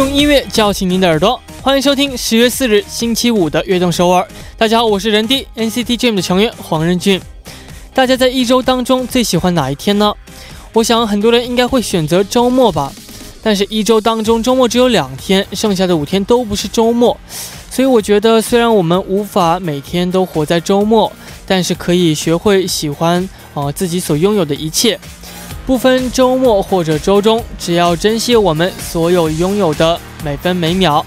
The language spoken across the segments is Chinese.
用音乐叫醒您的耳朵，欢迎收听十月四日星期五的《悦动首尔》。大家好，我是人 D NCT Dream 的成员黄仁俊。大家在一周当中最喜欢哪一天呢？我想很多人应该会选择周末吧。但是，一周当中周末只有两天，剩下的五天都不是周末。所以，我觉得虽然我们无法每天都活在周末，但是可以学会喜欢啊自己所拥有的一切。不分周末或者周中，只要珍惜我们所有拥有的每分每秒，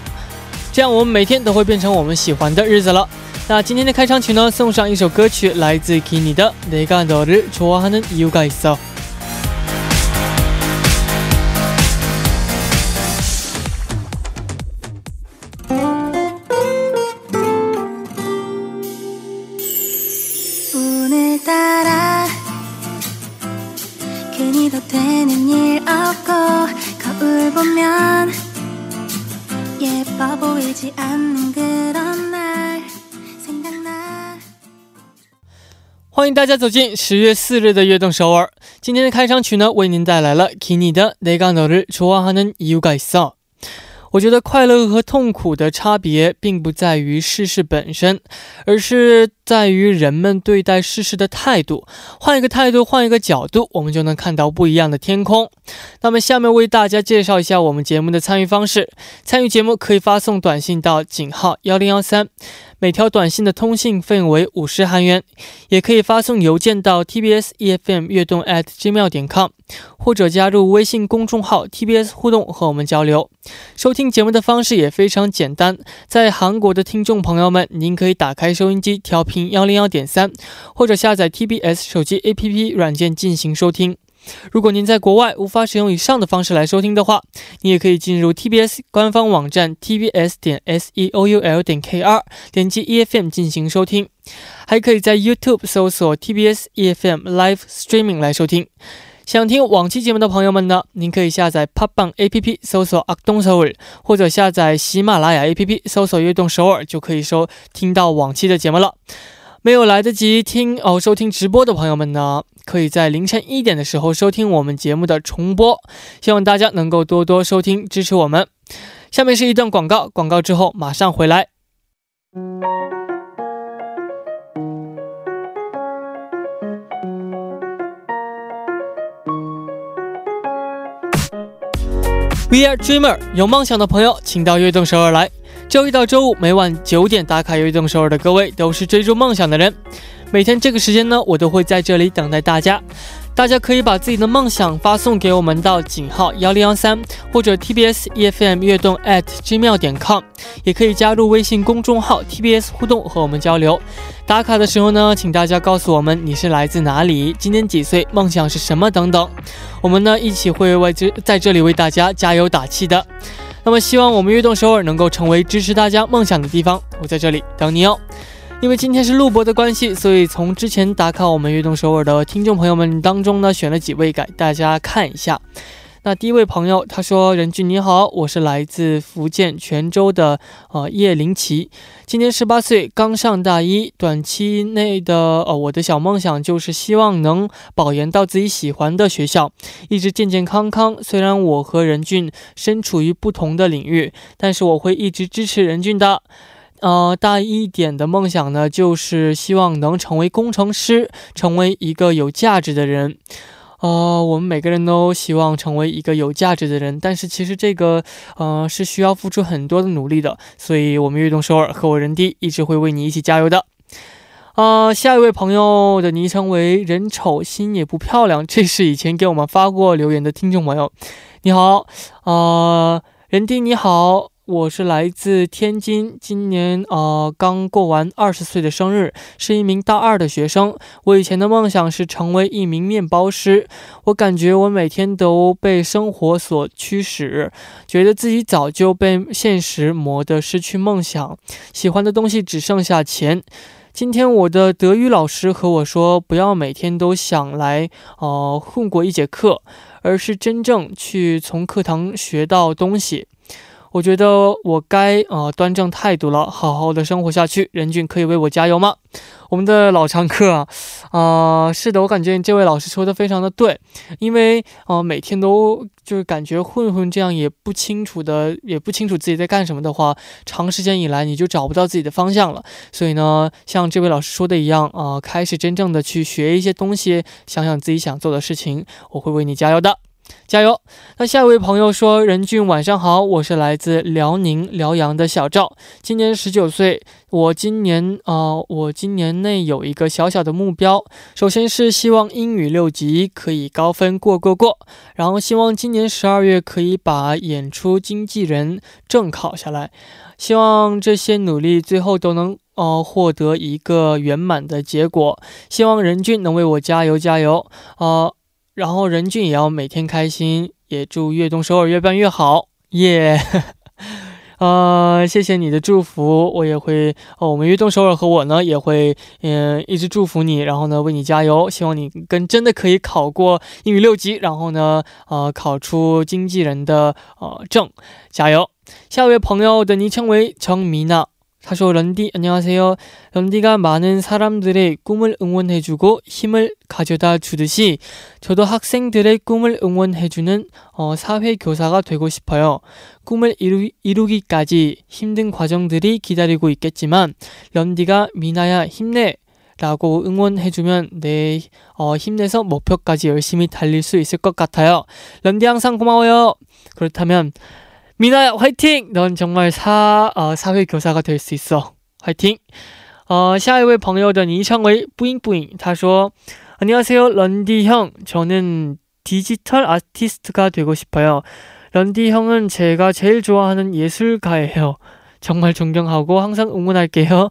这样我们每天都会变成我们喜欢的日子了。那今天的开场曲呢，送上一首歌曲，来自 Kini 的《내가너를좋아하는이유가있어》。 欢迎大家走进十月四日的悦动首尔。今天的开场曲呢，为您带来了 Kini 的《내가너를좋아하는이유가있어》。 我觉得快乐和痛苦的差别，并不在于事事本身，而是在于人们对待事事的态度。换一个态度，换一个角度，我们就能看到不一样的天空。那么，下面为大家介绍一下我们节目的参与方式。参与节目可以发送短信到井号幺零幺三。每条短信的通信费用为五十韩元，也可以发送邮件到 tbs efm 悦动 at gmail 点 com，或者加入微信公众号 tbs 互动和我们交流。收听节目的方式也非常简单，在韩国的听众朋友们，您可以打开收音机调频幺零幺点三，或者下载 tbs 手机 app 软件进行收听。如果您在国外无法使用以上的方式来收听的话，你也可以进入 TBS 官方网站 tbs 点 s e o u l 点 k r，点击 E F M 进行收听，还可以在 YouTube 搜索 TBS E F M Live Streaming 来收听。想听往期节目的朋友们呢，您可以下载 p o p b a n A P P 搜索阿东首尔，或者下载喜马拉雅 A P P 搜索悦动首尔，就可以收听到往期的节目了。没有来得及听哦，收听直播的朋友们呢，可以在凌晨一点的时候收听我们节目的重播。希望大家能够多多收听，支持我们。下面是一段广告，广告之后马上回来。We are dreamer，有梦想的朋友，请到悦动首尔来。周一到周五每晚九点打卡，悦动首尔的各位都是追逐梦想的人。每天这个时间呢，我都会在这里等待大家。大家可以把自己的梦想发送给我们到井号幺零幺三，或者 TBS EFM 悦动 at gmail 点 com，也可以加入微信公众号 TBS 互动和我们交流。打卡的时候呢，请大家告诉我们你是来自哪里，今年几岁，梦想是什么等等。我们呢一起会为这在这里为大家加油打气的。那么，希望我们悦动首尔能够成为支持大家梦想的地方。我在这里等你哦。因为今天是录播的关系，所以从之前打卡我们悦动首尔的听众朋友们当中呢，选了几位给大家看一下。那第一位朋友他说：“任俊你好，我是来自福建泉州的呃叶林奇，今年十八岁，刚上大一，短期内的呃我的小梦想就是希望能保研到自己喜欢的学校，一直健健康康。虽然我和任俊身处于不同的领域，但是我会一直支持任俊的。呃，大一点的梦想呢，就是希望能成为工程师，成为一个有价值的人。”呃，我们每个人都希望成为一个有价值的人，但是其实这个，呃，是需要付出很多的努力的。所以，我们悦动首尔和我人弟一直会为你一起加油的。啊，下一位朋友的昵称为“人丑心也不漂亮”，这是以前给我们发过留言的听众朋友。你好，啊，人弟你好。我是来自天津，今年呃刚过完二十岁的生日，是一名大二的学生。我以前的梦想是成为一名面包师。我感觉我每天都被生活所驱使，觉得自己早就被现实磨得失去梦想，喜欢的东西只剩下钱。今天我的德语老师和我说，不要每天都想来呃混过一节课，而是真正去从课堂学到东西。我觉得我该啊端正态度了，好好的生活下去。任俊可以为我加油吗？我们的老常客啊，啊，是的，我感觉这位老师说的非常的对，因为呃每天都就是感觉混混这样也不清楚的，也不清楚自己在干什么的话，长时间以来你就找不到自己的方向了。所以呢，像这位老师说的一样啊，开始真正的去学一些东西，想想自己想做的事情，我会为你加油的。加油！那下一位朋友说：“任俊，晚上好，我是来自辽宁辽阳的小赵，今年十九岁。我今年啊，我今年内有一个小小的目标，首先是希望英语六级可以高分过过过，然后希望今年十二月可以把演出经纪人证考下来。希望这些努力最后都能呃获得一个圆满的结果。希望任俊能为我加油加油啊！”然后任俊也要每天开心，也祝越动首尔越办越好，耶！呃，谢谢你的祝福，我也会，哦，我们越动首尔和我呢也会，嗯，一直祝福你，然后呢为你加油，希望你跟真的可以考过英语六级，然后呢，呃，考出经纪人的呃证，加油！下一位朋友的昵称为程米娜。 他说：“런디 안녕하세요。런디가 많은 사람들의 꿈을 응원해주고 힘을 가져다 주듯이 저도 학생들의 꿈을 응원해주는 어 사회교사가 되고 싶어요 꿈을 이루 이루기까지 힘든 과정들이 기다리고 있겠지만 런디가 미나야 힘내 라고 응원해주면 네, 어, 힘내서 목표까지 열심히 달릴 수 있을 것 같아요. 런디 항상 고마워요. 그렇다면 미나야 화이팅! 넌 정말 사 어, 사회 교사가 될 수 있어. 화이팅! 어, 下一位朋友的昵称为 뿌잉뿌잉他说 안녕하세요 런디 형 저는 디지털 아티스트가 되고 싶어요. 런디 형은 제가 제일 좋아하는 예술가예요. 정말 존경하고 항상 응원할게요.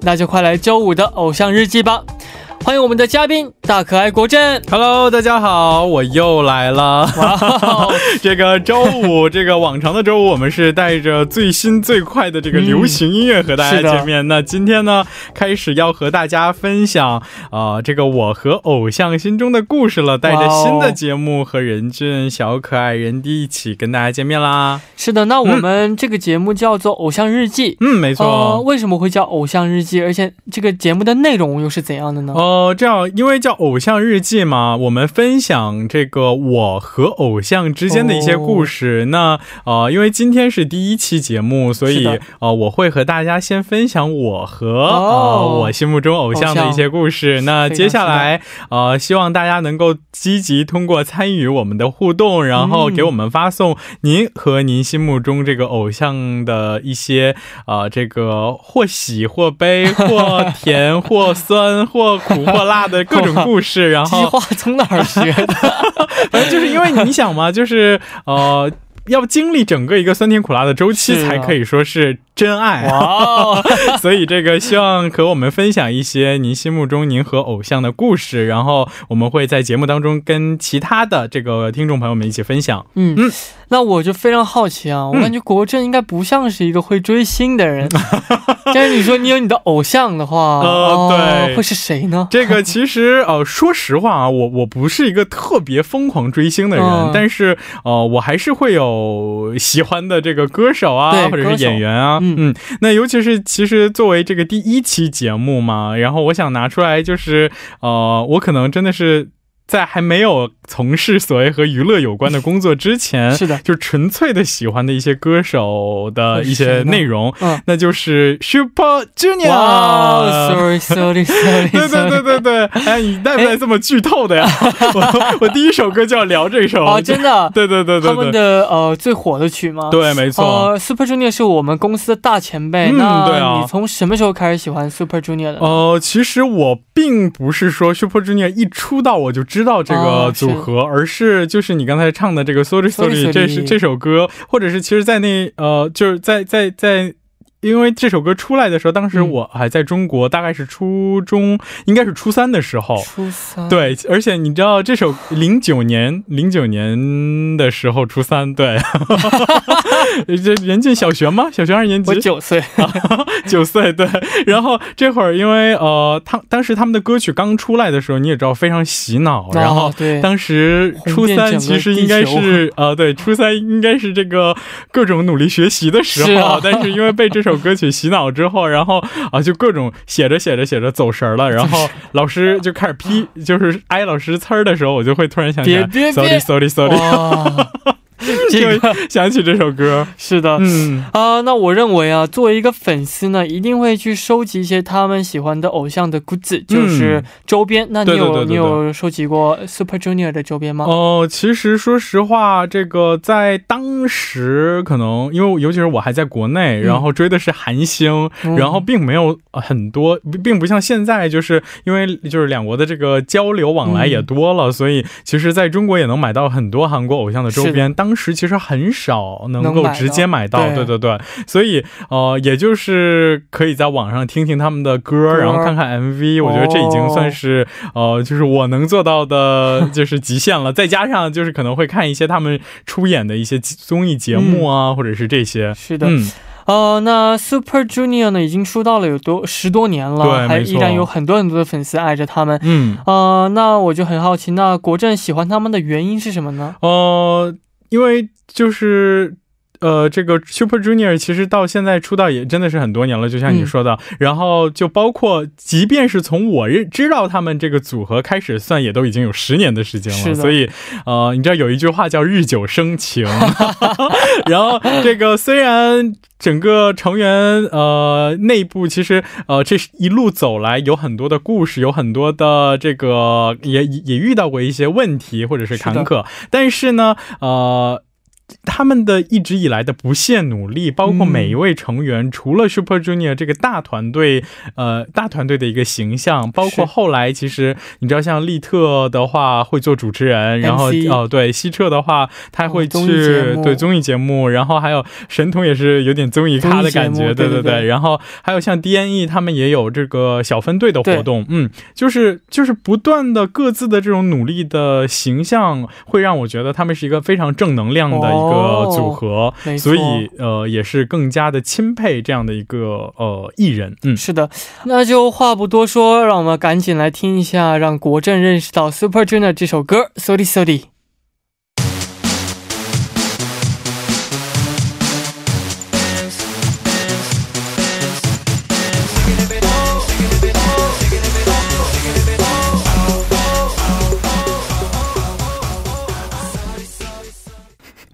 那就快来周五的偶像日记吧。欢迎我们的嘉宾大可爱国振，Hello，大家好，我又来了。这个周五，这个往常的周五，我们是带着最新最快的这个流行音乐和大家见面。那今天呢，开始要和大家分享啊，这个我和偶像心中的故事了。带着新的节目和任俊小可爱任迪一起跟大家见面啦。是的，那我们这个节目叫做《偶像日记》。嗯，没错。为什么会叫《偶像日记》？而且这个节目的内容又是怎样的呢？哦。哦，这样，因为叫偶像日记嘛，我们分享这个我和偶像之间的一些故事。那呃，因为今天是第一期节目，所以呃，我会和大家先分享我和呃我心目中偶像的一些故事。那接下来呃，希望大家能够积极通过参与我们的互动，然后给我们发送您和您心目中这个偶像的一些呃这个或喜或悲，或甜 或酸或苦。或辣的各种故事，然后话从哪儿学的？反正就是因为你想嘛，就是呃，要经历整个一个酸甜苦辣的周期，才可以说是。真爱哇！所以这个希望和我们分享一些您心目中您和偶像的故事，然后我们会在节目当中跟其他的这个听众朋友们一起分享。嗯嗯，那我就非常好奇啊，我感觉国振应该不像是一个会追星的人。但是你说你有你的偶像的话，呃，对，会是谁呢？这个其实呃，说实话啊，我我不是一个特别疯狂追星的人，但是呃，我还是会有喜欢的这个歌手啊，或者是演员啊。嗯。嗯，那尤其是其实作为这个第一期节目嘛，然后我想拿出来就是，呃，我可能真的是在还没有从事所谓和娱乐有关的工作之前，是的，就纯粹的喜欢的一些歌手的一些内容，嗯，那就是 Super Junior。哇，Sorry，Sorry，Sorry，对对对对对，哎，你带不带这么剧透的呀？我我第一首歌就要聊这首啊，真的，对对对对，他们的呃最火的曲吗？对，没错，Super Junior 是我们公司的大前辈，嗯，对啊，你从什么时候开始喜欢 Super Junior 的？呃，其实我并不是说 Super Junior 一出道我就知道这个组合，而是就是你刚才唱的这个 Sorry Sorry，这是这首歌，或者是其实，在那呃，就是在在在。因为这首歌出来的时候，当时我还在中国，大概是初中，应该是初三的时候。初三。对，而且你知道这首零九年零九年的时候初三，对，这人进小学吗？小学二年级。我九岁，九岁。对。然后这会儿，因为呃，他当时他们的歌曲刚出来的时候，你也知道非常洗脑。然后，对。当时初三其实应该是呃，对，初三应该是这个各种努力学习的时候，但是因为被这。首歌曲洗脑之后，然后啊，就各种写着写着写着走神了，然后 老师就开始批，就是挨老师呲儿的时候，我就会突然想起来，sorry sorry sorry。这个。想起这首歌，是的，嗯。啊，那我认为啊，作为一个粉丝呢，一定会去收集一些他们喜欢的偶像的 goods，就是周边。那你有你有收集过 Super Junior 的周边吗？哦，其实说实话，这个在当时可能因为尤其是我还在国内，然后追的是韩星，然后并没有很多，并不像现在，就是因为就是两国的这个交流往来也多了，所以其实在中国也能买到很多韩国偶像的周边。当时其实很少能够直接买到，对对对，所以呃，也就是可以在网上听听他们的歌，然后看看 MV，我觉得这已经算是呃，就是我能做到的，就是极限了。再加上就是可能会看一些他们出演的一些综艺节目啊，或者是这些。是的，嗯，呃，那 Super Junior 呢，已经出道了有多十多年了，对，还依然有很多很多的粉丝爱着他们。嗯，呃，那我就很好奇，那国政喜欢他们的原因是什么呢？呃。因为就是，呃，这个 Super Junior 其实到现在出道也真的是很多年了，就像你说的，然后就包括，即便是从我认知道他们这个组合开始算，也都已经有十年的时间了。所以，呃，你知道有一句话叫日久生情。然后这个虽然整个成员呃内部其实呃这一路走来有很多的故事，有很多的这个也也遇到过一些问题或者是坎坷，但是呢，呃。他们的一直以来的不懈努力，包括每一位成员，除了 Super Junior 这个大团队，呃，大团队的一个形象，包括后来其实你知道，像利特的话会做主持人，然后哦对，西澈的话他会去对综艺节目，然后还有神童也是有点综艺咖的感觉，对对对，然后还有像 DNE 他们也有这个小分队的活动，嗯，就是就是不断的各自的这种努力的形象，会让我觉得他们是一个非常正能量的。一个组合，所以呃也是更加的钦佩这样的一个呃艺人。嗯，是的，那就话不多说，让我们赶紧来听一下，让国政认识到 Super Junior 这首歌，Sorry Sorry。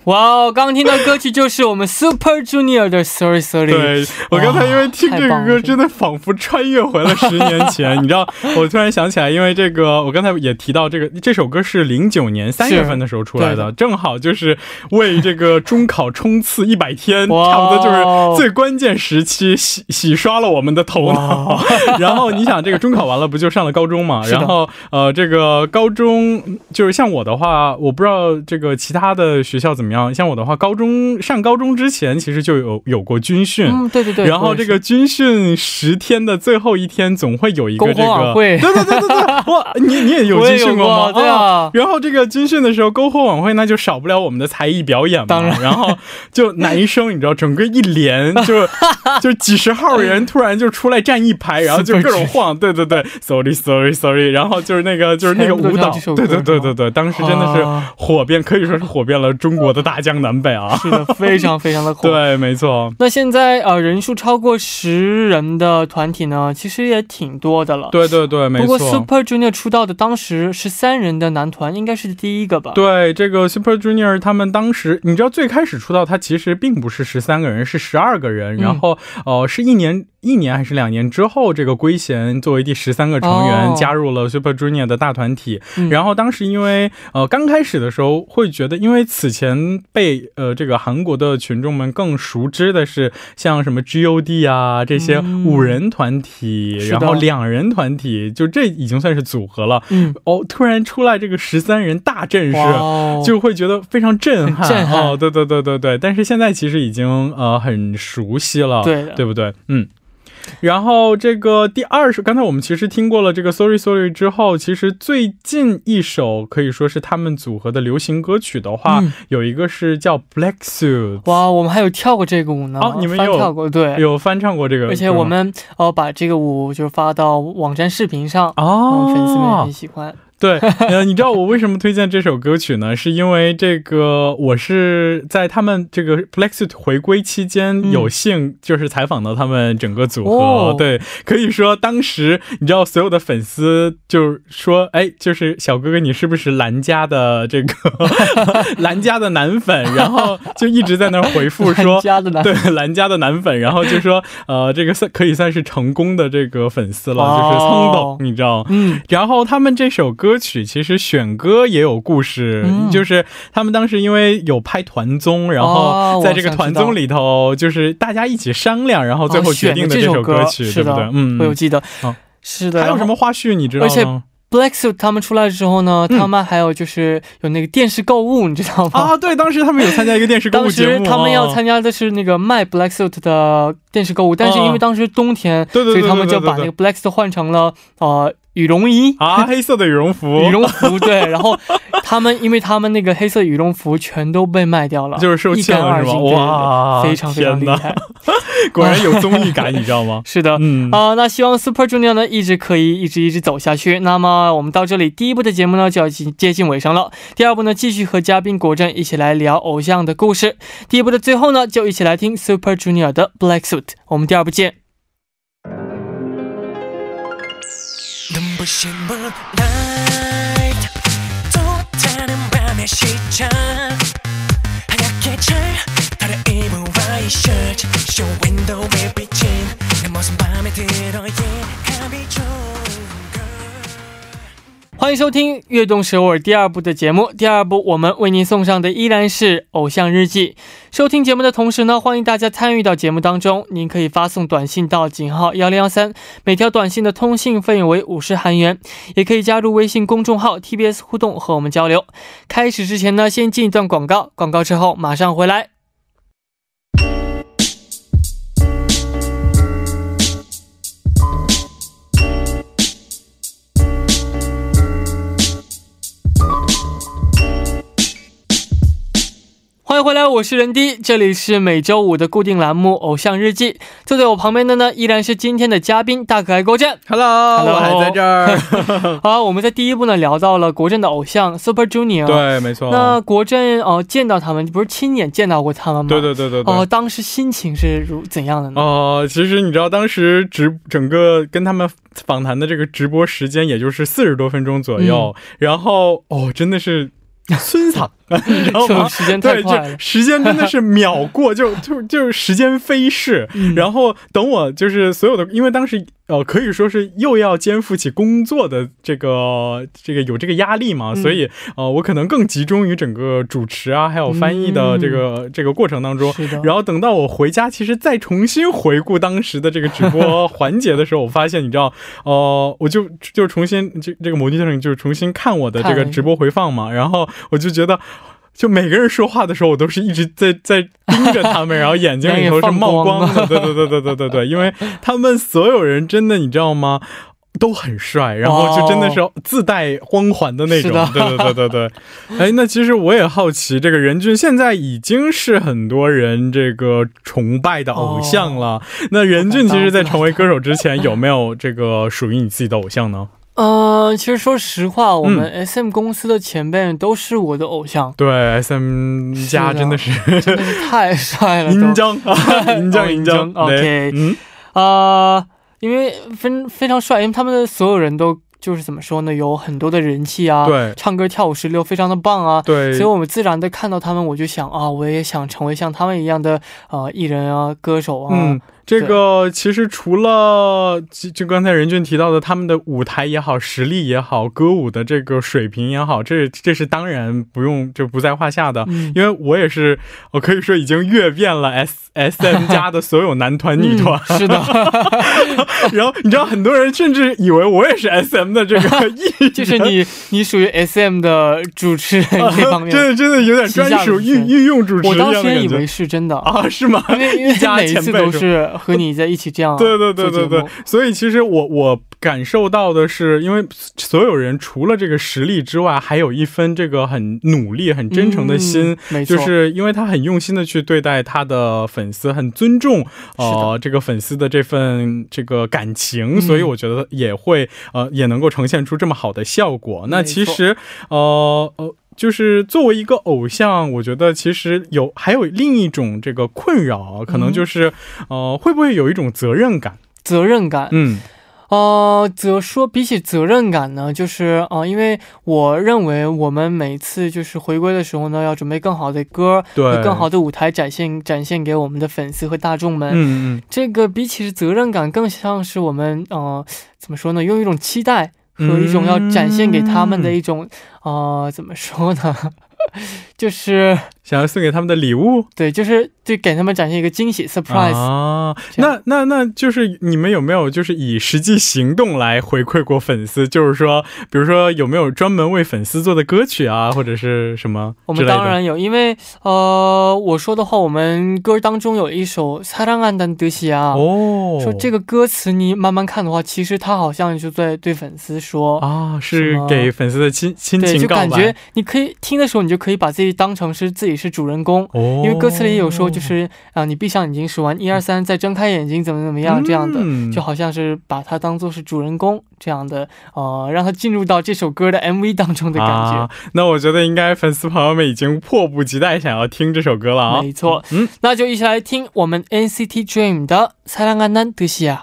哇哦！刚听到歌曲就是我们 Super Junior 的 Sorry Sorry。对我刚才因为听这个歌，真的仿佛穿越回了十年前。你知道，我突然想起来，因为这个，我刚才也提到这个这首歌是零九年三月份的时候出来的，正好就是为这个中考冲刺一百天，差不多就是最关键时期，洗洗刷了我们的头脑。然后你想，这个中考完了不就上了高中嘛？然后呃，这个高中就是像我的话，我不知道这个其他的学校怎么。像我的话，高中上高中之前，其实就有有过军训。嗯，对对对。然后这个军训十天的最后一天，总会有一个这个。对对对对对。哇，你你也有军训过吗？对啊。然后这个军训的时候，篝火晚会那就少不了我们的才艺表演嘛。当然。然后就男生，你知道，整个一连就 就几十号人突然就出来站一排，然后就各种晃。对对对，sorry sorry sorry。然后就是那个就是那个舞蹈，对对对对对，当时真的是火遍，可以说是火遍了中国的。的大江南北啊，是的，非常非常的火。对，没错。那现在呃，人数超过十人的团体呢，其实也挺多的了。对对对，没错。不过 Super Junior 出道的当时十三人的男团应该是第一个吧？对，这个 Super Junior 他们当时，你知道最开始出道，他其实并不是十三个人，是十二个人。然后呃，是一年一年还是两年之后，这个圭贤作为第十三个成员加入了 Super Junior 的大团体。然后当时因为呃刚开始的时候会觉得，因为此前被呃这个韩国的群众们更熟知的是像什么 G.O.D 啊这些五人团体，然后两人团体，就这已经算是组合了。嗯，哦，突然出来这个十三人大阵势，就会觉得非常震撼。震撼，对对对对对。但是现在其实已经呃很熟悉了，对对不对？嗯。然后这个第二首，刚才我们其实听过了这个 Sorry Sorry 之后，其实最近一首可以说是他们组合的流行歌曲的话，有一个是叫 Black Suit。哇，我们还有跳过这个舞呢。哦，你们有跳过？对，有翻唱过这个。而且我们哦把这个舞就发到网站视频上，哦，粉丝们很喜欢。对，呃，你知道我为什么推荐这首歌曲呢？是因为这个，我是在他们这个 Plexit 回归期间有幸就是采访到他们整个组合。对，可以说当时你知道所有的粉丝就是说，哎，就是小哥哥你是不是蓝家的这个 蓝家的男粉？然后就一直在那回复说，对，蓝家的男粉，然后就说，呃，这个算可以算是成功的这个粉丝了，就是聪懂，你知道嗯，然后他们这首歌。歌曲其实选歌也有故事，就是他们当时因为有拍团综，然后在这个团综里头，就是大家一起商量，然后最后决定的这首歌曲，对不对？嗯，我有记得，是的。还有什么花絮你知道吗？Blacksuit 他们出来之后呢，他们还有就是有那个电视购物，你知道吗？啊，对，当时他们有参加一个电视购物节目。当时他们要参加的是那个卖 Blacksuit 的电视购物，但是因为当时冬天，对所以他们就把那个 Blacksuit 换成了呃羽绒衣啊，黑色的羽绒服，羽绒服对，然后他们因为他们那个黑色羽绒服全都被卖掉了，就是售罄了是吧？哇，非常非常厉害，果然有综艺感，你知道吗？是的，嗯啊，那希望 Super Junior 呢一直可以一直一直走下去。那么我们到这里第一部的节目呢就要接接近尾声了，第二部呢继续和嘉宾果真一起来聊偶像的故事。第一部的最后呢就一起来听 Super Junior 的 Black Suit，我们第二部见。 눈부신 moonlight 또 다른 밤의 시작. 하얗게 잘 달아 입은 와이셔츠 쇼 윈도우에 비친 내 모습 맘에 들어 yeah 감이 좋은 欢迎收听《悦动首尔》第二部的节目。第二部，我们为您送上的依然是《偶像日记》。收听节目的同时呢，欢迎大家参与到节目当中。您可以发送短信到井号幺零幺三，每条短信的通信费用为五十韩元。也可以加入微信公众号 TBS 互动和我们交流。开始之前呢，先进一段广告，广告之后马上回来。我是任迪，这里是每周五的固定栏目《偶像日记》。坐在我旁边的呢，依然是今天的嘉宾大可爱国振。Hello，我还在这儿。好，我们在第一部呢聊到了国振的偶像 Super Junior。对，没错。那国振哦，见到他们不是亲眼见到过他们吗？对对对对。哦，当时心情是如怎样的呢？哦，其实你知道，当时直整个跟他们访谈的这个直播时间，也就是四十多分钟左右。然后哦，真的是。孙桑，你知道吗？时间太快了，时间真的是秒过，就就就是时间飞逝。然后等我就是所有的，因为当时。呃，可以说是又要肩负起工作的这个这个有这个压力嘛，所以呃，我可能更集中于整个主持啊，还有翻译的这个这个过程当中。然后等到我回家，其实再重新回顾当时的这个直播 环节的时候，我发现，你知道，呃，我就就重新这这个摩的上就是重新看我的这个直播回放嘛，然后我就觉得。就每个人说话的时候，我都是一直在 在盯着他们，然后眼睛里头是冒光的，对对对对对对对，因为他们所有人真的，你知道吗？都很帅，然后就真的是自带光环的那种，对对对对对。哎，那其实我也好奇，这个任俊现在已经是很多人这个崇拜的偶像了。那任俊其实，在成为歌手之前，有没有这个属于你自己的偶像呢？呃，其实说实话，我们 S M 公司的前辈都是我的偶像。对，S M 家真的是 真的是太帅了，银江，银江，银江。OK，嗯，啊，因为非非常帅，因为他们的所有人都。就是怎么说呢？有很多的人气啊，对，唱歌跳舞实力非常的棒啊，对，所以我们自然的看到他们，我就想啊，我也想成为像他们一样的呃艺人啊，歌手啊。嗯，这个其实除了就刚才任俊提到的他们的舞台也好，实力也好，歌舞的这个水平也好，这这是当然不用就不在话下的。因为我也是，我可以说已经阅遍了 S S M 家的所有男团女团。是的。然后你知道，很多人甚至以为我也是 S M。的这个 艺，就是你，你属于 S M 的主持人这方面，真的真的有点专属御御用主持人。我当时以为是真的啊，是吗？因为因为每次都是和你在一起这样，对对对对对。所以其实我我感受到的是，因为所有人除了这个实力之外，还有一分这个很努力、很真诚的心，就是因为他很用心的去对待他的粉丝，很尊重呃这个粉丝的这份这个感情，所以我觉得也会呃也能。能够呈现出这么好的效果，那其实，呃呃，就是作为一个偶像，我觉得其实有还有另一种这个困扰，可能就是，呃，会不会有一种责任感？责任感，嗯。呃，则说比起责任感呢，就是呃，因为我认为我们每次就是回归的时候呢，要准备更好的歌，对，更好的舞台展现展现给我们的粉丝和大众们。嗯嗯，这个比起是责任感，更像是我们呃，怎么说呢？用一种期待和一种要展现给他们的一种呃，怎么说呢？就是想要送给他们的礼物，对，就是就给他们展现一个惊喜 surprise 啊。那那那就是你们有没有就是以实际行动来回馈过粉丝？就是说，比如说有没有专门为粉丝做的歌曲啊，或者是什么？我们当然有，因为呃，我说的话，我们歌当中有一首《사랑한다듯이》啊，哦，说这个歌词你慢慢看的话，其实他好像就在对粉丝说啊，是给粉丝的亲亲情告白，就感觉你可以听的时候，你就可以把自己当成是自己 是主人公，因为歌词里也有说，就是啊，你闭上眼睛数完一二三，再睁开眼睛，怎么怎么样这样的，就好像是把它当做是主人公这样的，呃，让他进入到这首歌的 MV 当中的感觉。那我觉得应该粉丝朋友们已经迫不及待想要听这首歌了啊！没错，嗯，那就一起来听我们 NCT Dream 的《사랑한다듯이》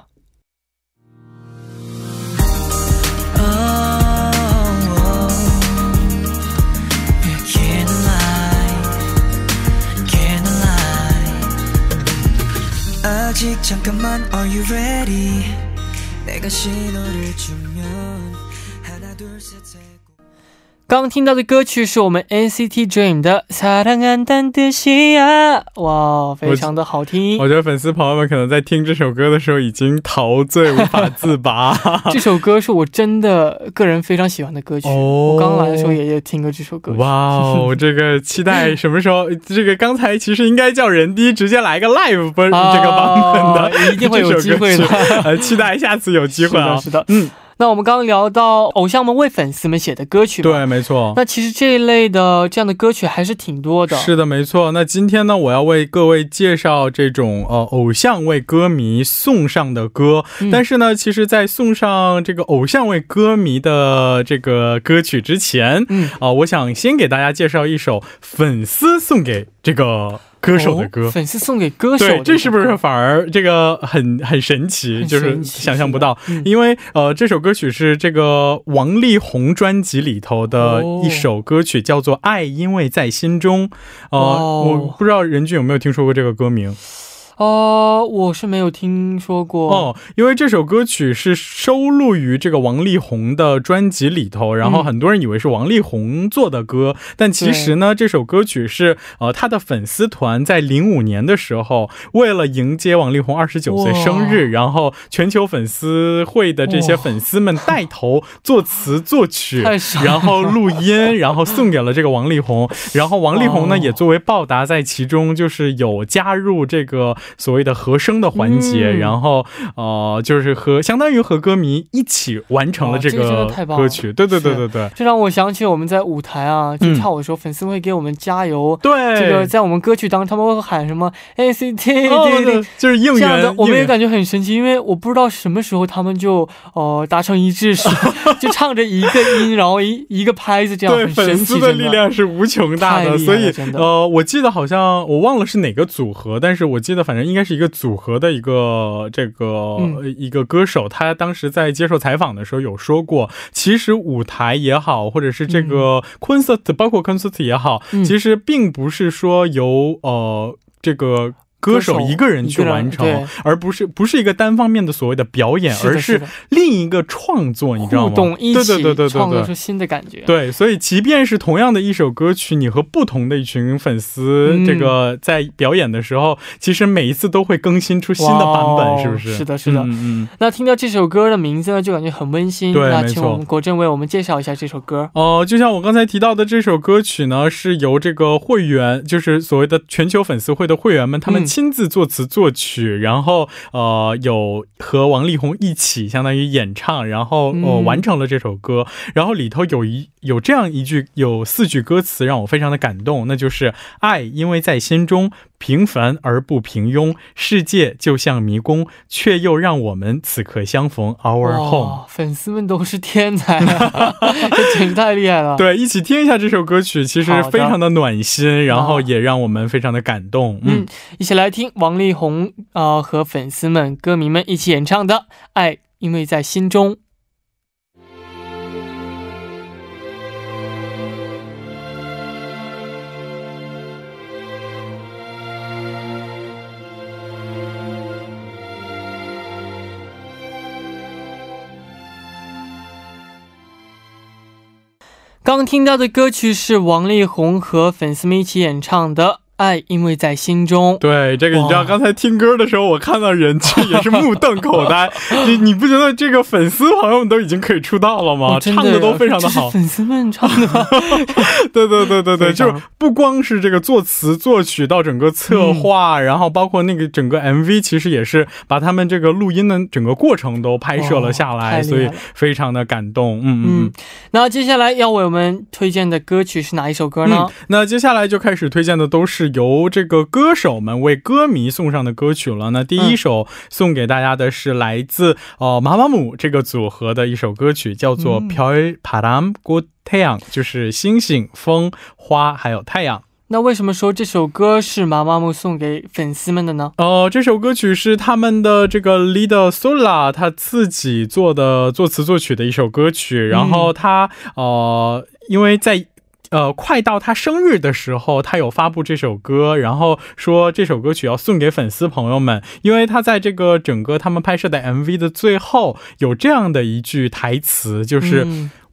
아직 잠깐만 Are you ready? 내가 신호를 준 刚听到的歌曲是我们 NCT Dream 的《사랑한다듯이》啊，哇，非常的好听。我觉得粉丝朋友们可能在听这首歌的时候已经陶醉无法自拔。这首歌是我真的个人非常喜欢的歌曲。我刚来的时候也也听过这首歌。哇哦，这个期待什么时候？这个刚才其实应该叫人低直接来个 live 不是这个版本的，一定会有机会的。呃，期待下次有机会啊。是的，嗯。 那我们刚刚聊到偶像们为粉丝们写的歌曲，对，没错。那其实这一类的这样的歌曲还是挺多的。是的，没错。那今天呢，我要为各位介绍这种呃偶像为歌迷送上的歌。但是呢，其实，在送上这个偶像为歌迷的这个歌曲之前，嗯啊，我想先给大家介绍一首粉丝送给这个。歌手的歌，粉丝送给歌手，对，这是不是反而这个很很神奇？就是想象不到，因为呃，这首歌曲是这个王力宏专辑里头的一首歌曲，叫做《爱因为在心中》。呃，我不知道任俊有没有听说过这个歌名。哦，我是没有听说过。哦，因为这首歌曲是收录于这个王力宏的专辑里头，然后很多人以为是王力宏做的歌，但其实呢，这首歌曲是呃他的粉丝团在零五年的时候，为了迎接王力宏二十九岁生日，然后全球粉丝会的这些粉丝们带头作词作曲，然后录音，然后送给了这个王力宏，然后王力宏呢 也作为报答在其中，就是有加入这个。所谓的和声的环节，然后呃，就是和相当于和歌迷一起完成了这个歌曲。对对对对对，这让我想起我们在舞台啊就跳舞的时候，粉丝会给我们加油。对，这个在我们歌曲当中，他们会喊什么 A C T，就是应援。我们也感觉很神奇，因为我不知道什么时候他们就呃达成一致，就唱着一个音，然后一一个拍子这样。对，粉丝的力量是无穷大的，所以呃，我记得好像我忘了是哪个组合，但是我记得反正应该是一个组合的一个这个一个歌手，他当时在接受采访的时候有说过，其实舞台也好，或者是这个 concert，包括 concert 也好，其实并不是说由呃这个。歌手一个人去完成，而不是不是一个单方面的所谓的表演，而是另一个创作，你知道吗？对对对对对，创作出新的感觉。对，所以即便是同样的一首歌曲，你和不同的一群粉丝，这个在表演的时候，其实每一次都会更新出新的版本，是不是？是的，是的。嗯嗯。那听到这首歌的名字呢，就感觉很温馨。对，那请我们国振为我们介绍一下这首歌。哦，就像我刚才提到的，这首歌曲呢，是由这个会员，就是所谓的全球粉丝会的会员们，他们亲自作词。作曲，然后呃有和王力宏一起相当于演唱，然后呃完成了这首歌，然后里头有一有这样一句有四句歌词让我非常的感动，那就是爱因为在心中。平凡而不平庸，世界就像迷宫，却又让我们此刻相逢。Our home，粉丝们都是天才，这简直太厉害了。对，一起听一下这首歌曲，其实非常的暖心，然后也让我们非常的感动。嗯，一起来来听王力宏啊和粉丝们、歌迷们一起演唱的《爱因为在心中》。刚听到的歌曲是王力宏和粉丝们一起演唱的。爱因为在心中，对这个你知道，刚才听歌的时候，我看到人气也是目瞪口呆。你你不觉得这个粉丝朋友们都已经可以出道了吗？唱的都非常的好，粉丝们唱的。对对对对对，就是不光是这个作词作曲到整个策划，然后包括那个整个 MV，其实也是把他们这个录音的整个过程都拍摄了下来，所以非常的感动。嗯嗯。那接下来要为我们推荐的歌曲是哪一首歌呢？那接下来就开始推荐的都是。由这个歌手们为歌迷送上的歌曲了。那第一首送给大家的是来自、呃马马姆这个组合的一首歌曲，叫做《飘帕兰古太阳》，就是星星、风、花还有太阳。那为什么说这首歌是妈妈们送给粉丝们的呢？哦，这首歌曲是他们的这个 leader Sola 他自己做的作词作曲的一首歌曲，然后他、呃。因为在呃，快到他生日的时候，他有发布这首歌，然后说这首歌曲要送给粉丝朋友们，因为他在这个整个他们拍摄的 MV 的最后有这样的一句台词，就是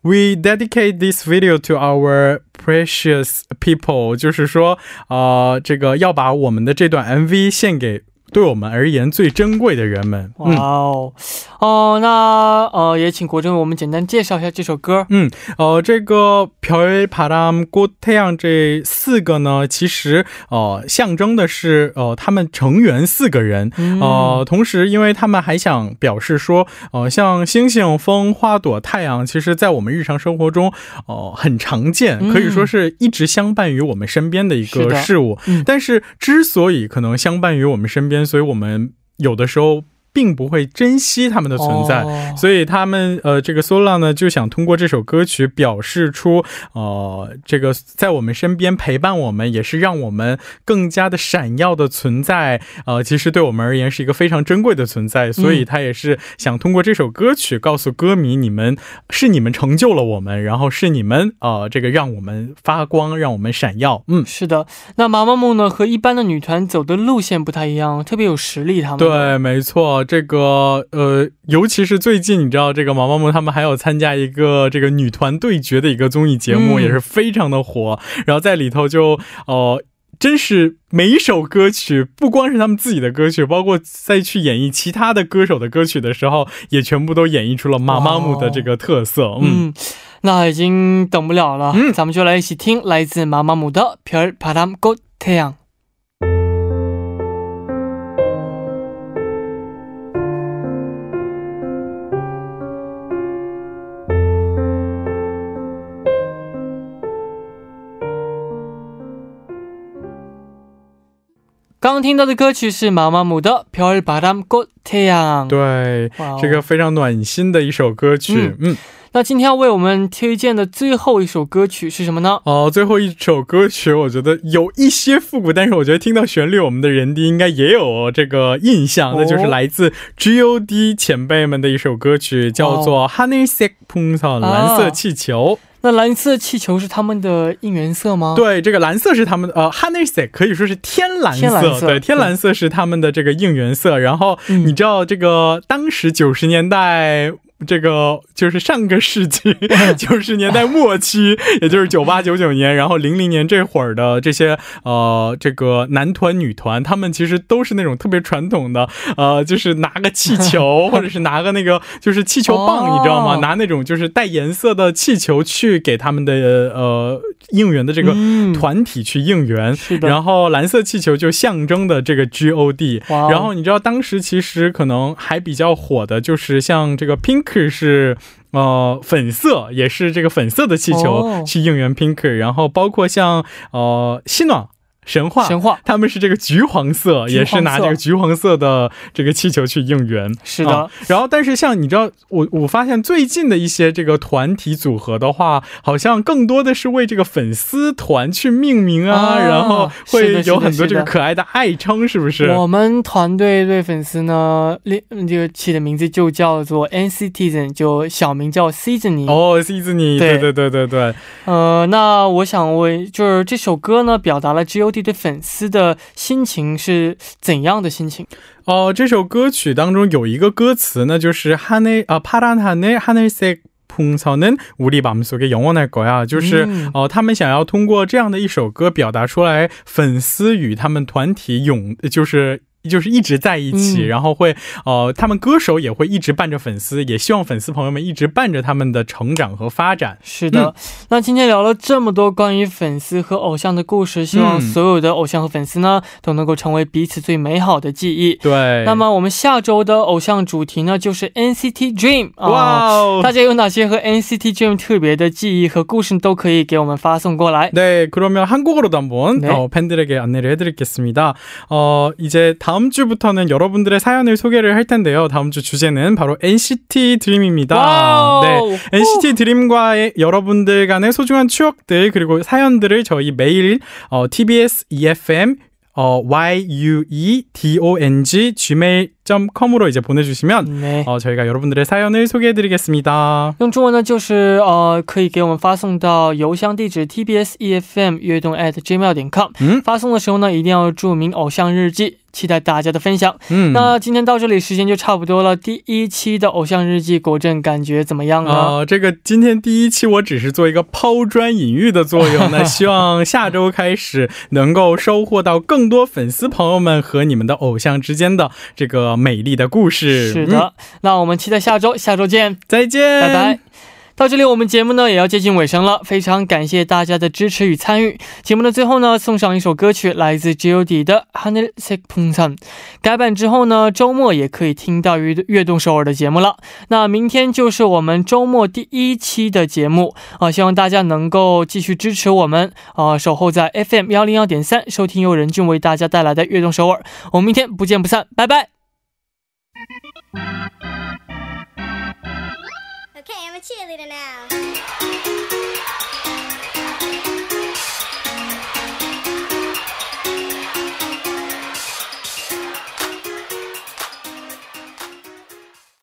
"We dedicate this video to our precious people"，就是说，呃，这个要把我们的这段 MV 献给。对我们而言最珍贵的人们。哇哦，哦，那呃，也请国珍为我们简单介绍一下这首歌。嗯，呃，这个“별바람꽃태양”这四个呢，其实呃象征的是呃他们成员四个人。呃，同时，因为他们还想表示说，呃，像星星、风、花朵、太阳，其实在我们日常生活中，哦，很常见，可以说是一直相伴于我们身边的一个事物。但是，之所以可能相伴于我们身边，所以，我们有的时候。 并不会珍惜他们的存在，所以他们呃，这个 Sola 呢就想通过这首歌曲表示出，呃，这个在我们身边陪伴我们，也是让我们更加的闪耀的存在。呃，其实对我们而言是一个非常珍贵的存在，所以他也是想通过这首歌曲告诉歌迷，你们是你们成就了我们，然后是你们呃，这个让我们发光，让我们闪耀。嗯，是的。那妈妈梦呢和一般的女团走的路线不太一样，特别有实力。他们对，没错。这个呃尤其是最近，你知道这个毛毛木他们还有参加一个这个女团对决的一个综艺节目，也是非常的火，然后在里头就呃真是每一首歌曲不光是他们自己的歌曲，包括再去演绎其他的歌手的歌曲的时候，也全部都演绎出了妈妈木的这个特色。嗯。那已经等不了了。嗯。咱们就来一起听来自妈妈木的 pure param 阳。刚刚听到的歌曲是妈妈姆的《별바람꽃태양》。对，这个非常暖心的一首歌曲。嗯。 那今天要为我们推荐的最后一首歌曲是什么呢？哦，最后一首歌曲，我觉得有一些复古，但是我觉得听到旋律，我们的人迪应该也有这个印象，那就是来自 G.O.D 前辈们的一首歌曲，叫做《Honey s i c k p u n s a 蓝色气球。那蓝色气球是他们的应援色吗？对，这个蓝色是他们的呃，Honey s i c k 可以说是天蓝色，对，天蓝色是他们的这个应援色。然后你知道这个当时九十年代。这个就是上个世纪 九十年代末期，也就是九八九九年，然后零零年这会儿的这些呃，这个男团女团，他们其实都是那种特别传统的，呃，就是拿个气球，或者是拿个那个就是气球棒，你知道吗？拿那种就是带颜色的气球去给他们的呃应援的这个团体去应援。是的。然后蓝色气球就象征的这个 G O D。然后你知道当时其实可能还比较火的就是像这个 Pink。Pink 是呃粉色，也是这个粉色的气球去应援 Pink，然后包括像呃西暖。神话，神话，他们是这个橘黄色，也是拿这个橘黄色的这个气球去应援。是的，然后但是像你知道，我我发现最近的一些这个团体组合的话，好像更多的是为这个粉丝团去命名啊，然后会有很多这个可爱的爱称，是不是？我们团队对粉丝呢，这个起的名字就叫做 NCTzen，就小名叫 Seasoning。哦，Seasoning，对对对对对。呃，那我想问，就是这首歌呢，表达了G.O.D。对粉丝的心情是怎样的心情？哦，这首歌曲当中有一个歌词呢，就是하늘아파란하늘하늘색풍선은우리마음속에영원할거 야。 就是哦，他们想要通过这样的一首歌表达出来，粉丝与他们团体永就是。 就是一直在一起，然后会呃，他们歌手也会一直伴着粉丝，也希望粉丝朋友们一直伴着他们的成长和发展。是的，那今天聊了这么多关于粉丝和偶像的故事，希望所有的偶像和粉丝呢都能够成为彼此最美好的记忆。对，那么我们下周的偶像主题呢就是 NCT Dream。哇哦，大家有哪些和 NCT Dream 特别的记忆和故事都可以给我们发送过来。네그러면한국어로도한번어팬들에게안내를해드리겠습니다어이제다 음. 다음 주부터는 여러분들의 사연을 소개를 할 텐데요. 다음 주 주제는 바로 NCT 드림입니다. 네. NCT 드림과의 여러분들 간의 소중한 추억들 그리고 사연들을 저희 매일 어, TBS EFM 어, yuedong gmail .com으로 이제 보내주시면 네. 어, 저희가 여러분들의 사연을 소개해드리겠습니다. 用中文呢就是呃可以给我们发送到邮箱地址 tbs efm 悦动@gmail.com。 嗯，发送的时候呢一定要注明偶像日记。期待大家的分享。嗯，那今天到这里时间就差不多了。第一期的偶像日记，果真感觉怎么样呢？啊，这个今天第一期我只是做一个抛砖引玉的作用。那希望下周开始能够收获到更多粉丝朋友们和你们的偶像之间的这个 美丽的故事。是的，那我们期待下周，下周见，再见，拜拜。到这里，我们节目呢也要接近尾声了。非常感谢大家的支持与参与。节目的最后呢，送上一首歌曲，来自 G.O.D 的《Honey San》。改版之后呢，周末也可以听到悦悦动首尔的节目了。那明天就是我们周末第一期的节目啊，希望大家能够继续支持我们啊，守候在 FM 幺零幺点三，收听由任俊为大家带来的悦动首尔。我们明天不见不散，拜拜。Okay, I'm a cheerleader now.